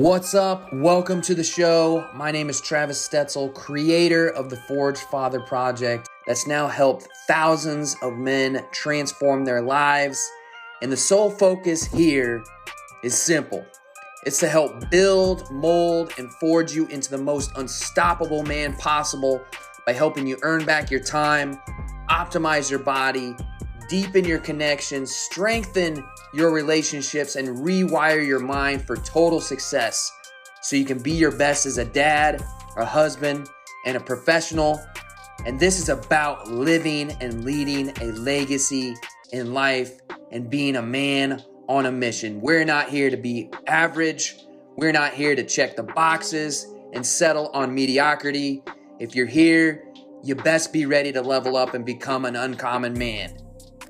What's up? Welcome to the show. My name is Travis Stetzel, creator of the Forge Father Project that's now helped thousands of men transform their lives. And the sole focus here is simple it's to help build, mold, and forge you into the most unstoppable man possible by helping you earn back your time, optimize your body, deepen your connections, strengthen your relationships, and rewire your mind for total success so you can be your best as a dad, a husband, and a professional. And this is about living and leading a legacy in life and being a man on a mission. We're not here to be average. We're not here to check the boxes and settle on mediocrity. If you're here, you best be ready to level up and become an uncommon man.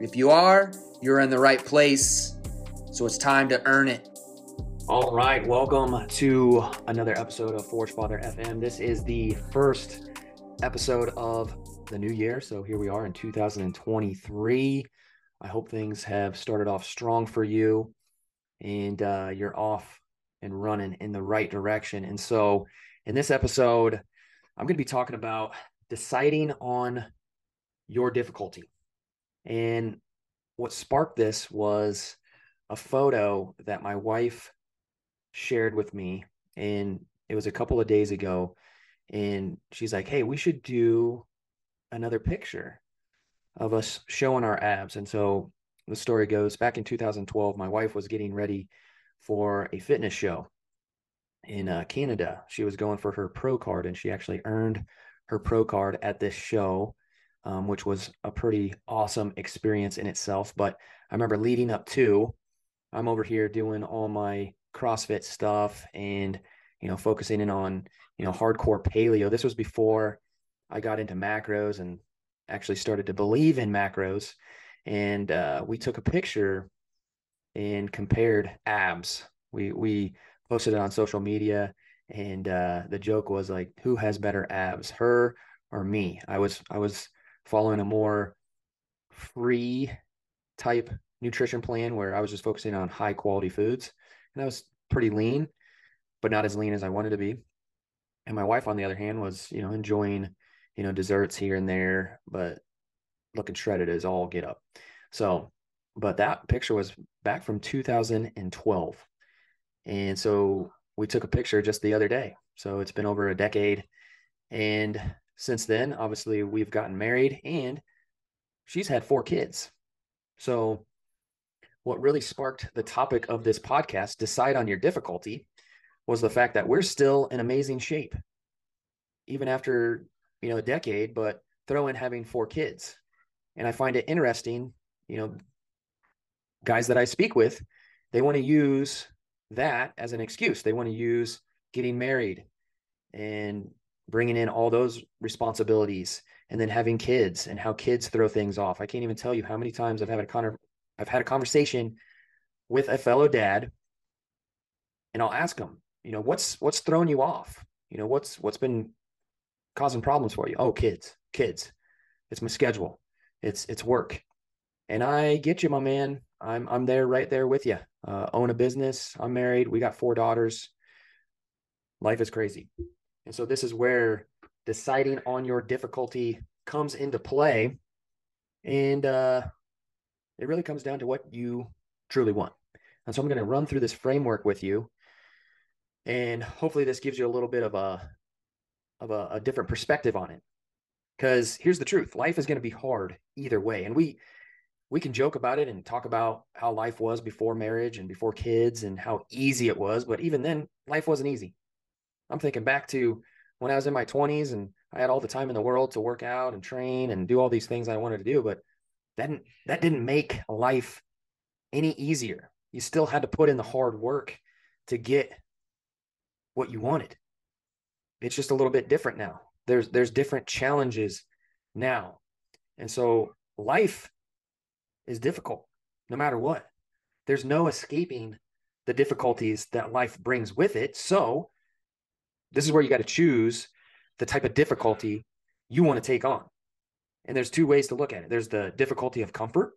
If you are, you're in the right place. So it's time to earn it. All right, welcome to another episode of Forge Father FM. This is the first episode of the new year. So here we are in 2023. I hope things have started off strong for you and uh, you're off and running in the right direction. And so, in this episode, I'm going to be talking about deciding on your difficulty. And what sparked this was a photo that my wife shared with me. And it was a couple of days ago. And she's like, hey, we should do another picture of us showing our abs. And so the story goes back in 2012, my wife was getting ready for a fitness show in uh, Canada. She was going for her pro card and she actually earned her pro card at this show, um, which was a pretty awesome experience in itself. But I remember leading up to, I'm over here doing all my CrossFit stuff and, you know, focusing in on, you know, hardcore paleo. This was before I got into macros and actually started to believe in macros. And uh, we took a picture and compared abs. We we posted it on social media, and uh, the joke was like, who has better abs, her or me? I was I was following a more free type nutrition plan where I was just focusing on high quality foods, and I was pretty lean, but not as lean as I wanted to be. And my wife, on the other hand, was you know enjoying you know, desserts here and there, but looking shredded as all get up. So, but that picture was back from 2012. And so we took a picture just the other day. So it's been over a decade. And since then, obviously, we've gotten married and she's had four kids. So, what really sparked the topic of this podcast, Decide on Your Difficulty, was the fact that we're still in amazing shape. Even after you know, a decade, but throw in having four kids. And I find it interesting, you know, guys that I speak with, they want to use that as an excuse. They want to use getting married and bringing in all those responsibilities and then having kids and how kids throw things off. I can't even tell you how many times I've had a con- I've had a conversation with a fellow dad and I'll ask them, you know, what's what's thrown you off? You know, what's what's been causing problems for you. Oh, kids, kids. It's my schedule. It's it's work. And I get you, my man. I'm I'm there right there with you. Uh, own a business. I'm married. We got four daughters. Life is crazy. And so this is where deciding on your difficulty comes into play. And uh, it really comes down to what you truly want. And so I'm going to run through this framework with you. And hopefully this gives you a little bit of a of a, a different perspective on it. Because here's the truth: life is going to be hard either way, and we we can joke about it and talk about how life was before marriage and before kids and how easy it was, but even then, life wasn't easy. I'm thinking back to when I was in my 20s and I had all the time in the world to work out and train and do all these things I wanted to do, but that didn't, that didn't make life any easier. You still had to put in the hard work to get what you wanted. It's just a little bit different now. There's there's different challenges now. And so life is difficult no matter what. There's no escaping the difficulties that life brings with it. So this is where you got to choose the type of difficulty you want to take on and there's two ways to look at it there's the difficulty of comfort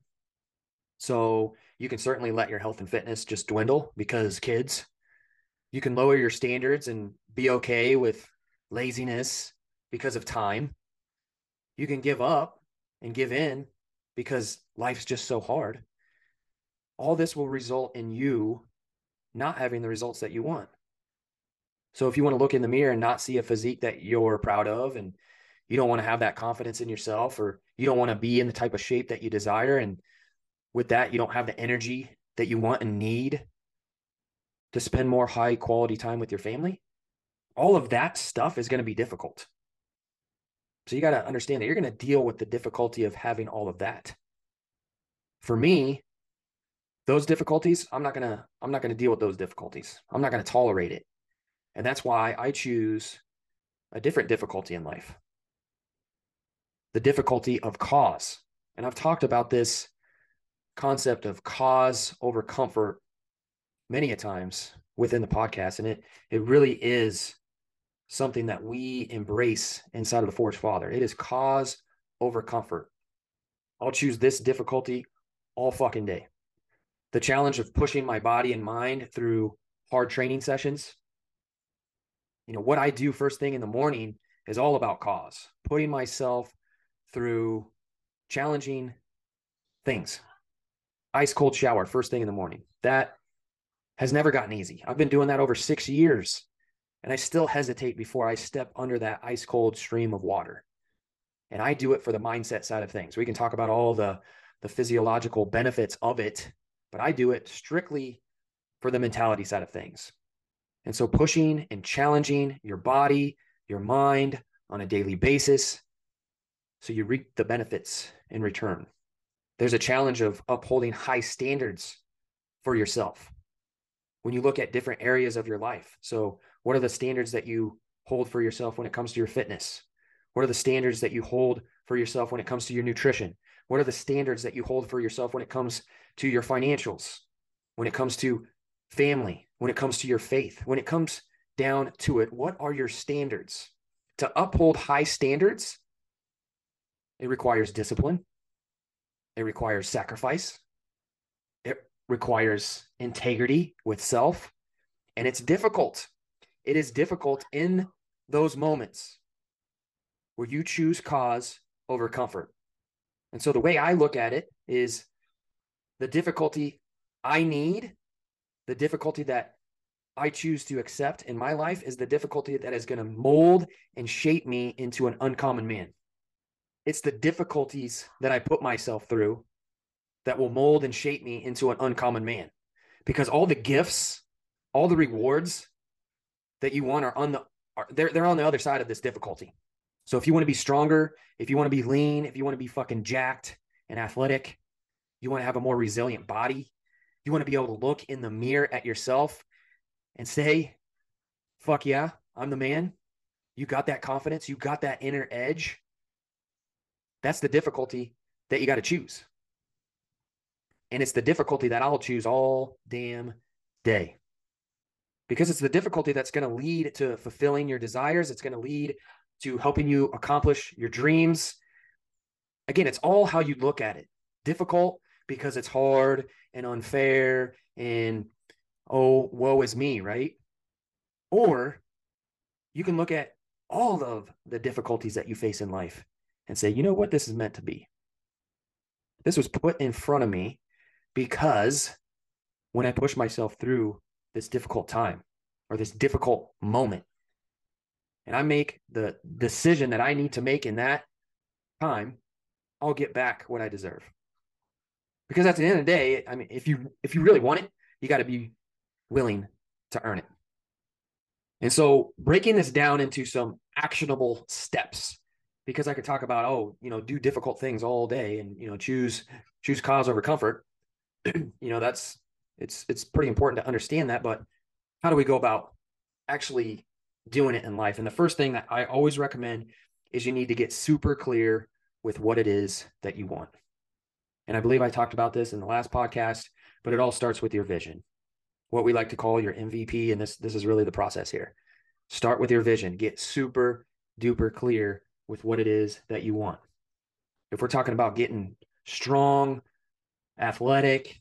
so you can certainly let your health and fitness just dwindle because kids You can lower your standards and be okay with laziness because of time. You can give up and give in because life's just so hard. All this will result in you not having the results that you want. So if you want to look in the mirror and not see a physique that you're proud of and you don't want to have that confidence in yourself or you don't want to be in the type of shape that you desire and with that you don't have the energy that you want and need to spend more high quality time with your family all of that stuff is going to be difficult. So you got to understand that you're going to deal with the difficulty of having all of that. For me those difficulties i'm not going to i'm not going to deal with those difficulties. I'm not going to tolerate it and that's why i choose a different difficulty in life the difficulty of cause. And I've talked about this concept of cause over comfort many a times within the podcast. And it it really is something that we embrace inside of the Forge Father. It is cause over comfort. I'll choose this difficulty all fucking day. The challenge of pushing my body and mind through hard training sessions. You know, what I do first thing in the morning is all about cause, putting myself through challenging things. Ice cold shower first thing in the morning. That has never gotten easy. I've been doing that over six years, and I still hesitate before I step under that ice cold stream of water. And I do it for the mindset side of things. We can talk about all the, the physiological benefits of it, but I do it strictly for the mentality side of things. And so pushing and challenging your body, your mind on a daily basis so you reap the benefits in return. There's a challenge of upholding high standards for yourself when you look at different areas of your life. So, what are the standards that you hold for yourself when it comes to your fitness? What are the standards that you hold for yourself when it comes to your nutrition? What are the standards that you hold for yourself when it comes to your financials? When it comes to family? When it comes to your faith? When it comes down to it, what are your standards? To uphold high standards it requires discipline. It requires sacrifice. It requires integrity with self. And it's difficult. It is difficult in those moments where you choose cause over comfort. And so the way I look at it is the difficulty I need, the difficulty that I choose to accept in my life is the difficulty that is going to mold and shape me into an uncommon man. It's the difficulties that I put myself through that will mold and shape me into an uncommon man. Because all the gifts, all the rewards that you want are on the are, they're they're on the other side of this difficulty. So if you want to be stronger, if you want to be lean, if you want to be fucking jacked and athletic, you want to have a more resilient body, you want to be able to look in the mirror at yourself and say, fuck yeah, I'm the man. You got that confidence, you got that inner edge. That's the difficulty that you got to choose. And it's the difficulty that I'll choose all damn day. Because it's the difficulty that's going to lead to fulfilling your desires. It's going to lead to helping you accomplish your dreams. Again, it's all how you look at it. Difficult because it's hard and unfair and, oh, woe is me, right? Or you can look at all of the difficulties that you face in life and say, you know what, this is meant to be. This was put in front of me because when I push myself through this difficult time or this difficult moment, and I make the decision that I need to make in that time, I'll get back what I deserve. Because at the end of the day, I mean, if you if you really want it, you got to be willing to earn it. And so breaking this down into some actionable steps because I could talk about, oh, you know, do difficult things all day and, you know, choose, choose cause over comfort. you know, that's, it's, it's pretty important to understand that, but how do we go about actually doing it in life? And the first thing that I always recommend is you need to get super clear with what it is that you want. And I believe I talked about this in the last podcast, but it all starts with your vision. What we like to call your MVP. And this, this is really the process here. Start with your vision, get super duper clear with what it is that you want. If we're talking about getting strong, athletic,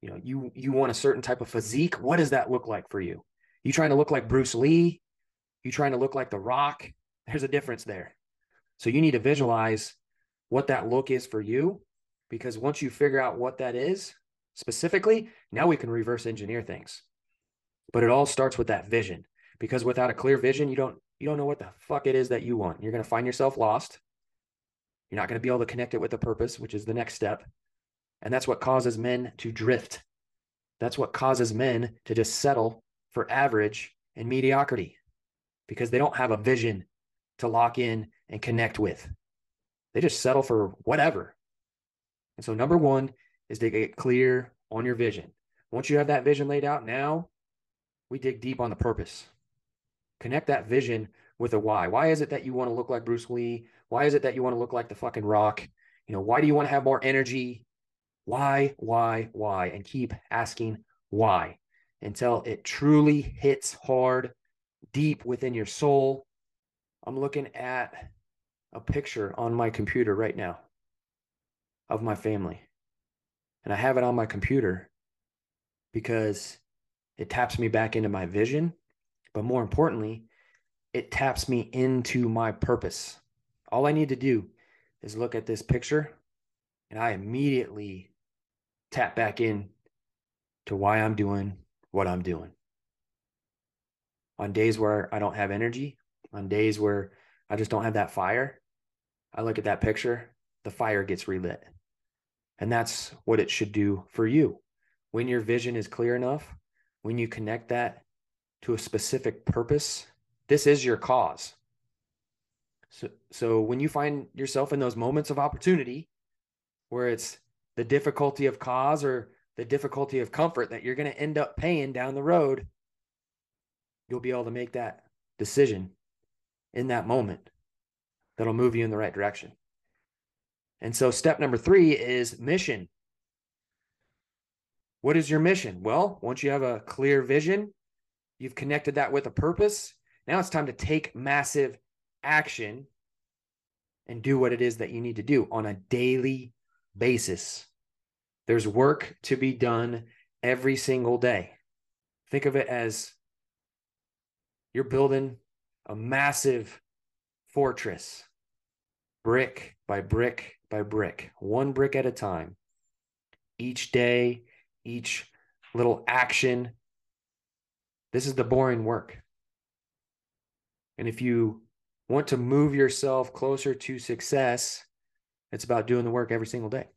you know, you you want a certain type of physique, what does that look like for you? You trying to look like Bruce Lee? You trying to look like The Rock? There's a difference there. So you need to visualize what that look is for you because once you figure out what that is specifically, now we can reverse engineer things. But it all starts with that vision because without a clear vision, you don't you don't know what the fuck it is that you want. You're going to find yourself lost. You're not going to be able to connect it with a purpose, which is the next step. And that's what causes men to drift. That's what causes men to just settle for average and mediocrity because they don't have a vision to lock in and connect with. They just settle for whatever. And so, number one is to get clear on your vision. Once you have that vision laid out, now we dig deep on the purpose. Connect that vision with a why. Why is it that you want to look like Bruce Lee? Why is it that you want to look like the fucking rock? You know, why do you want to have more energy? Why, why, why? And keep asking why until it truly hits hard deep within your soul. I'm looking at a picture on my computer right now of my family. And I have it on my computer because it taps me back into my vision but more importantly, it taps me into my purpose. All I need to do is look at this picture and I immediately tap back in to why I'm doing what I'm doing. On days where I don't have energy, on days where I just don't have that fire, I look at that picture, the fire gets relit. And that's what it should do for you. When your vision is clear enough, when you connect that to a specific purpose, this is your cause. So, so when you find yourself in those moments of opportunity where it's the difficulty of cause or the difficulty of comfort that you're going to end up paying down the road, you'll be able to make that decision in that moment that'll move you in the right direction. And so, step number three is mission. What is your mission? Well, once you have a clear vision, You've connected that with a purpose. Now it's time to take massive action and do what it is that you need to do on a daily basis. There's work to be done every single day. Think of it as you're building a massive fortress, brick by brick by brick, one brick at a time. Each day, each little action this is the boring work. And if you want to move yourself closer to success, it's about doing the work every single day.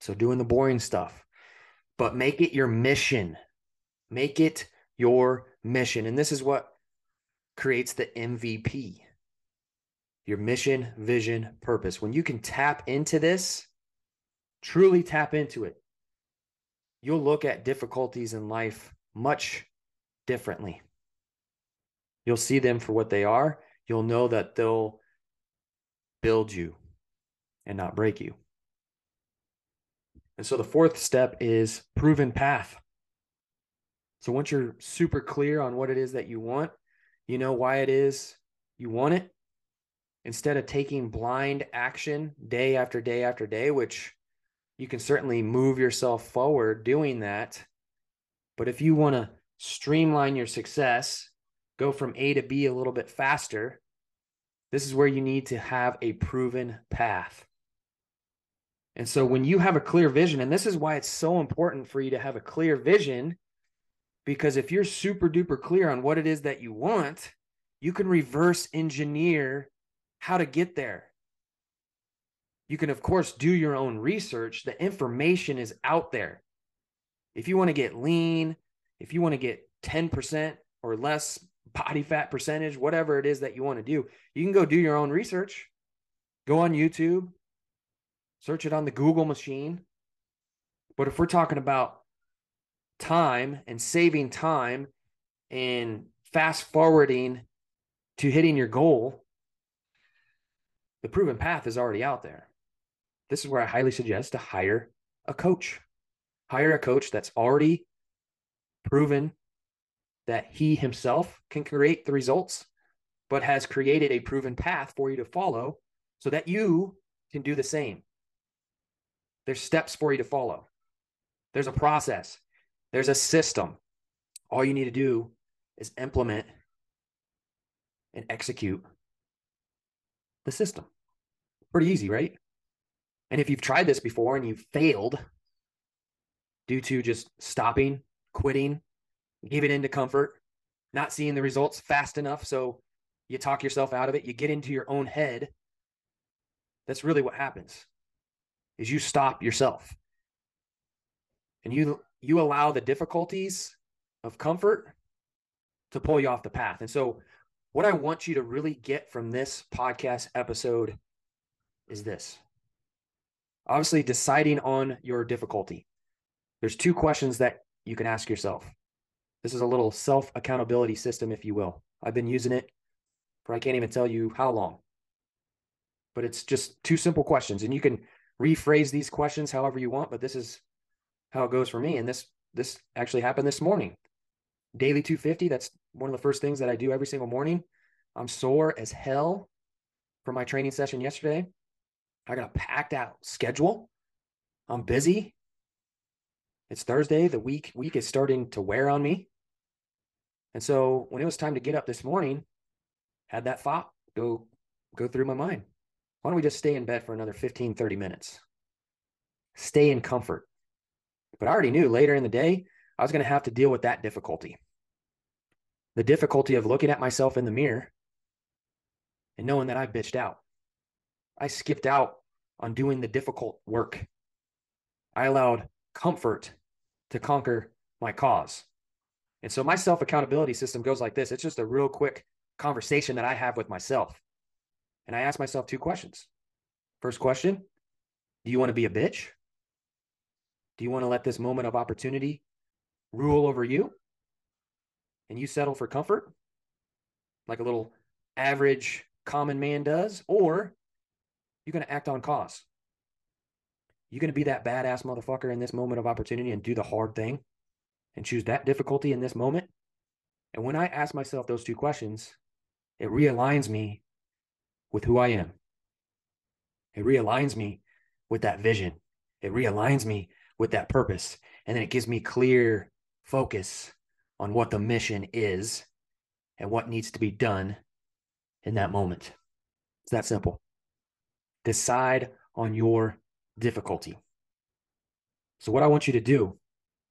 So, doing the boring stuff, but make it your mission. Make it your mission. And this is what creates the MVP your mission, vision, purpose. When you can tap into this, truly tap into it, you'll look at difficulties in life much differently. You'll see them for what they are. You'll know that they'll build you and not break you. And so the fourth step is proven path. So once you're super clear on what it is that you want, you know why it is you want it, instead of taking blind action day after day after day, which you can certainly move yourself forward doing that. But if you want to streamline your success, go from A to B a little bit faster, this is where you need to have a proven path. And so when you have a clear vision, and this is why it's so important for you to have a clear vision, because if you're super duper clear on what it is that you want, you can reverse engineer how to get there. You can, of course, do your own research. The information is out there. If you want to get lean, if you want to get 10% or less body fat percentage, whatever it is that you want to do, you can go do your own research. Go on YouTube, search it on the Google machine. But if we're talking about time and saving time and fast forwarding to hitting your goal, the proven path is already out there. This is where I highly suggest to hire a coach. Hire a coach that's already proven that he himself can create the results, but has created a proven path for you to follow so that you can do the same. There's steps for you to follow, there's a process, there's a system. All you need to do is implement and execute the system. Pretty easy, right? And if you've tried this before and you've failed due to just stopping, quitting, giving into comfort, not seeing the results fast enough, so you talk yourself out of it, you get into your own head. That's really what happens. Is you stop yourself. And you you allow the difficulties of comfort to pull you off the path. And so what I want you to really get from this podcast episode is this. Obviously deciding on your difficulty. There's two questions that you can ask yourself. This is a little self accountability system, if you will. I've been using it for I can't even tell you how long. But it's just two simple questions. And you can rephrase these questions however you want, but this is how it goes for me. And this this actually happened this morning. Daily 250, that's one of the first things that I do every single morning. I'm sore as hell from my training session yesterday. I got a packed out schedule. I'm busy. It's Thursday. The week week is starting to wear on me. And so when it was time to get up this morning, had that thought go go through my mind. Why don't we just stay in bed for another 15, 30 minutes? Stay in comfort. But I already knew later in the day, I was going to have to deal with that difficulty. The difficulty of looking at myself in the mirror and knowing that I bitched out. I skipped out on doing the difficult work. I allowed comfort to conquer my cause. And so my self accountability system goes like this it's just a real quick conversation that I have with myself. And I ask myself two questions. First question Do you want to be a bitch? Do you want to let this moment of opportunity rule over you? And you settle for comfort like a little average common man does? Or you're going to act on cause? You're going to be that badass motherfucker in this moment of opportunity and do the hard thing and choose that difficulty in this moment? And when I ask myself those two questions, it realigns me with who I am. It realigns me with that vision. It realigns me with that purpose. And then it gives me clear focus on what the mission is and what needs to be done in that moment. It's that simple. Decide on your difficulty. So, what I want you to do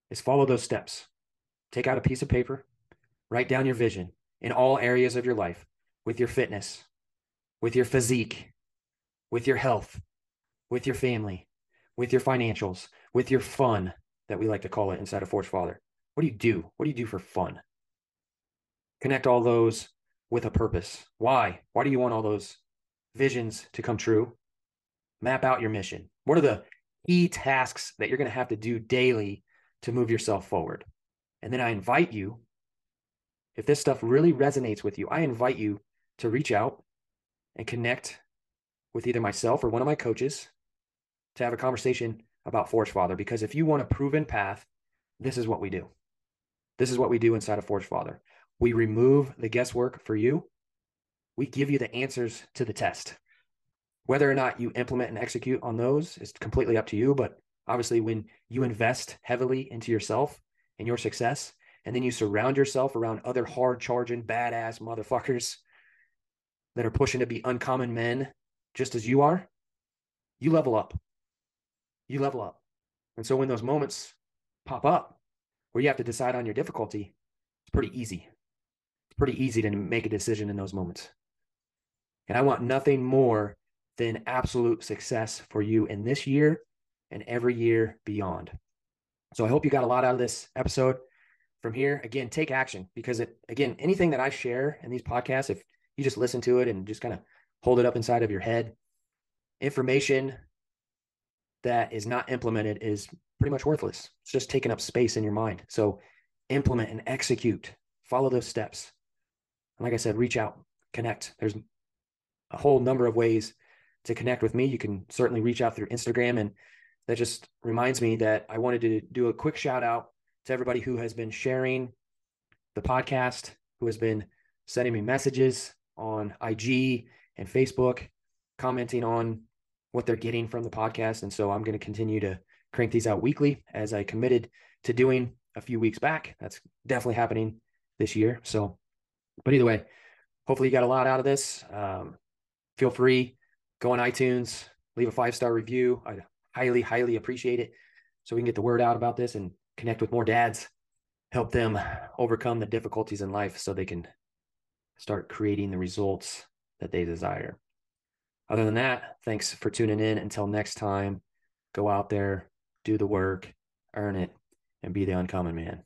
is follow those steps. Take out a piece of paper, write down your vision in all areas of your life with your fitness, with your physique, with your health, with your family, with your financials, with your fun that we like to call it inside of Forge Father. What do you do? What do you do for fun? Connect all those with a purpose. Why? Why do you want all those visions to come true? Map out your mission. What are the key tasks that you're going to have to do daily to move yourself forward? And then I invite you, if this stuff really resonates with you, I invite you to reach out and connect with either myself or one of my coaches to have a conversation about Forge Father. Because if you want a proven path, this is what we do. This is what we do inside of Forge Father. We remove the guesswork for you. We give you the answers to the test. Whether or not you implement and execute on those is completely up to you. But obviously, when you invest heavily into yourself and your success, and then you surround yourself around other hard charging, badass motherfuckers that are pushing to be uncommon men just as you are, you level up. You level up. And so when those moments pop up where you have to decide on your difficulty, it's pretty easy. It's pretty easy to make a decision in those moments. And I want nothing more than absolute success for you in this year and every year beyond. So I hope you got a lot out of this episode. From here, again, take action because it again, anything that I share in these podcasts, if you just listen to it and just kind of hold it up inside of your head. Information that is not implemented is pretty much worthless. It's just taking up space in your mind. So implement and execute, follow those steps. And like I said, reach out, connect. There's a whole number of ways to connect with me. You can certainly reach out through Instagram. And that just reminds me that I wanted to do a quick shout out to everybody who has been sharing the podcast, who has been sending me messages, on IG and Facebook, commenting on what they're getting from the podcast. And so I'm going to continue to crank these out weekly as I committed to doing a few weeks back. That's definitely happening this year. So, but either way, hopefully you got a lot out of this. Um, feel free, go on iTunes, leave a five star review. I'd highly, highly appreciate it. So we can get the word out about this and connect with more dads, help them overcome the difficulties in life so they can start creating the results that they desire. Other than that, thanks for tuning in. Until next time, go out there, do the work, earn it, and be the uncommon man.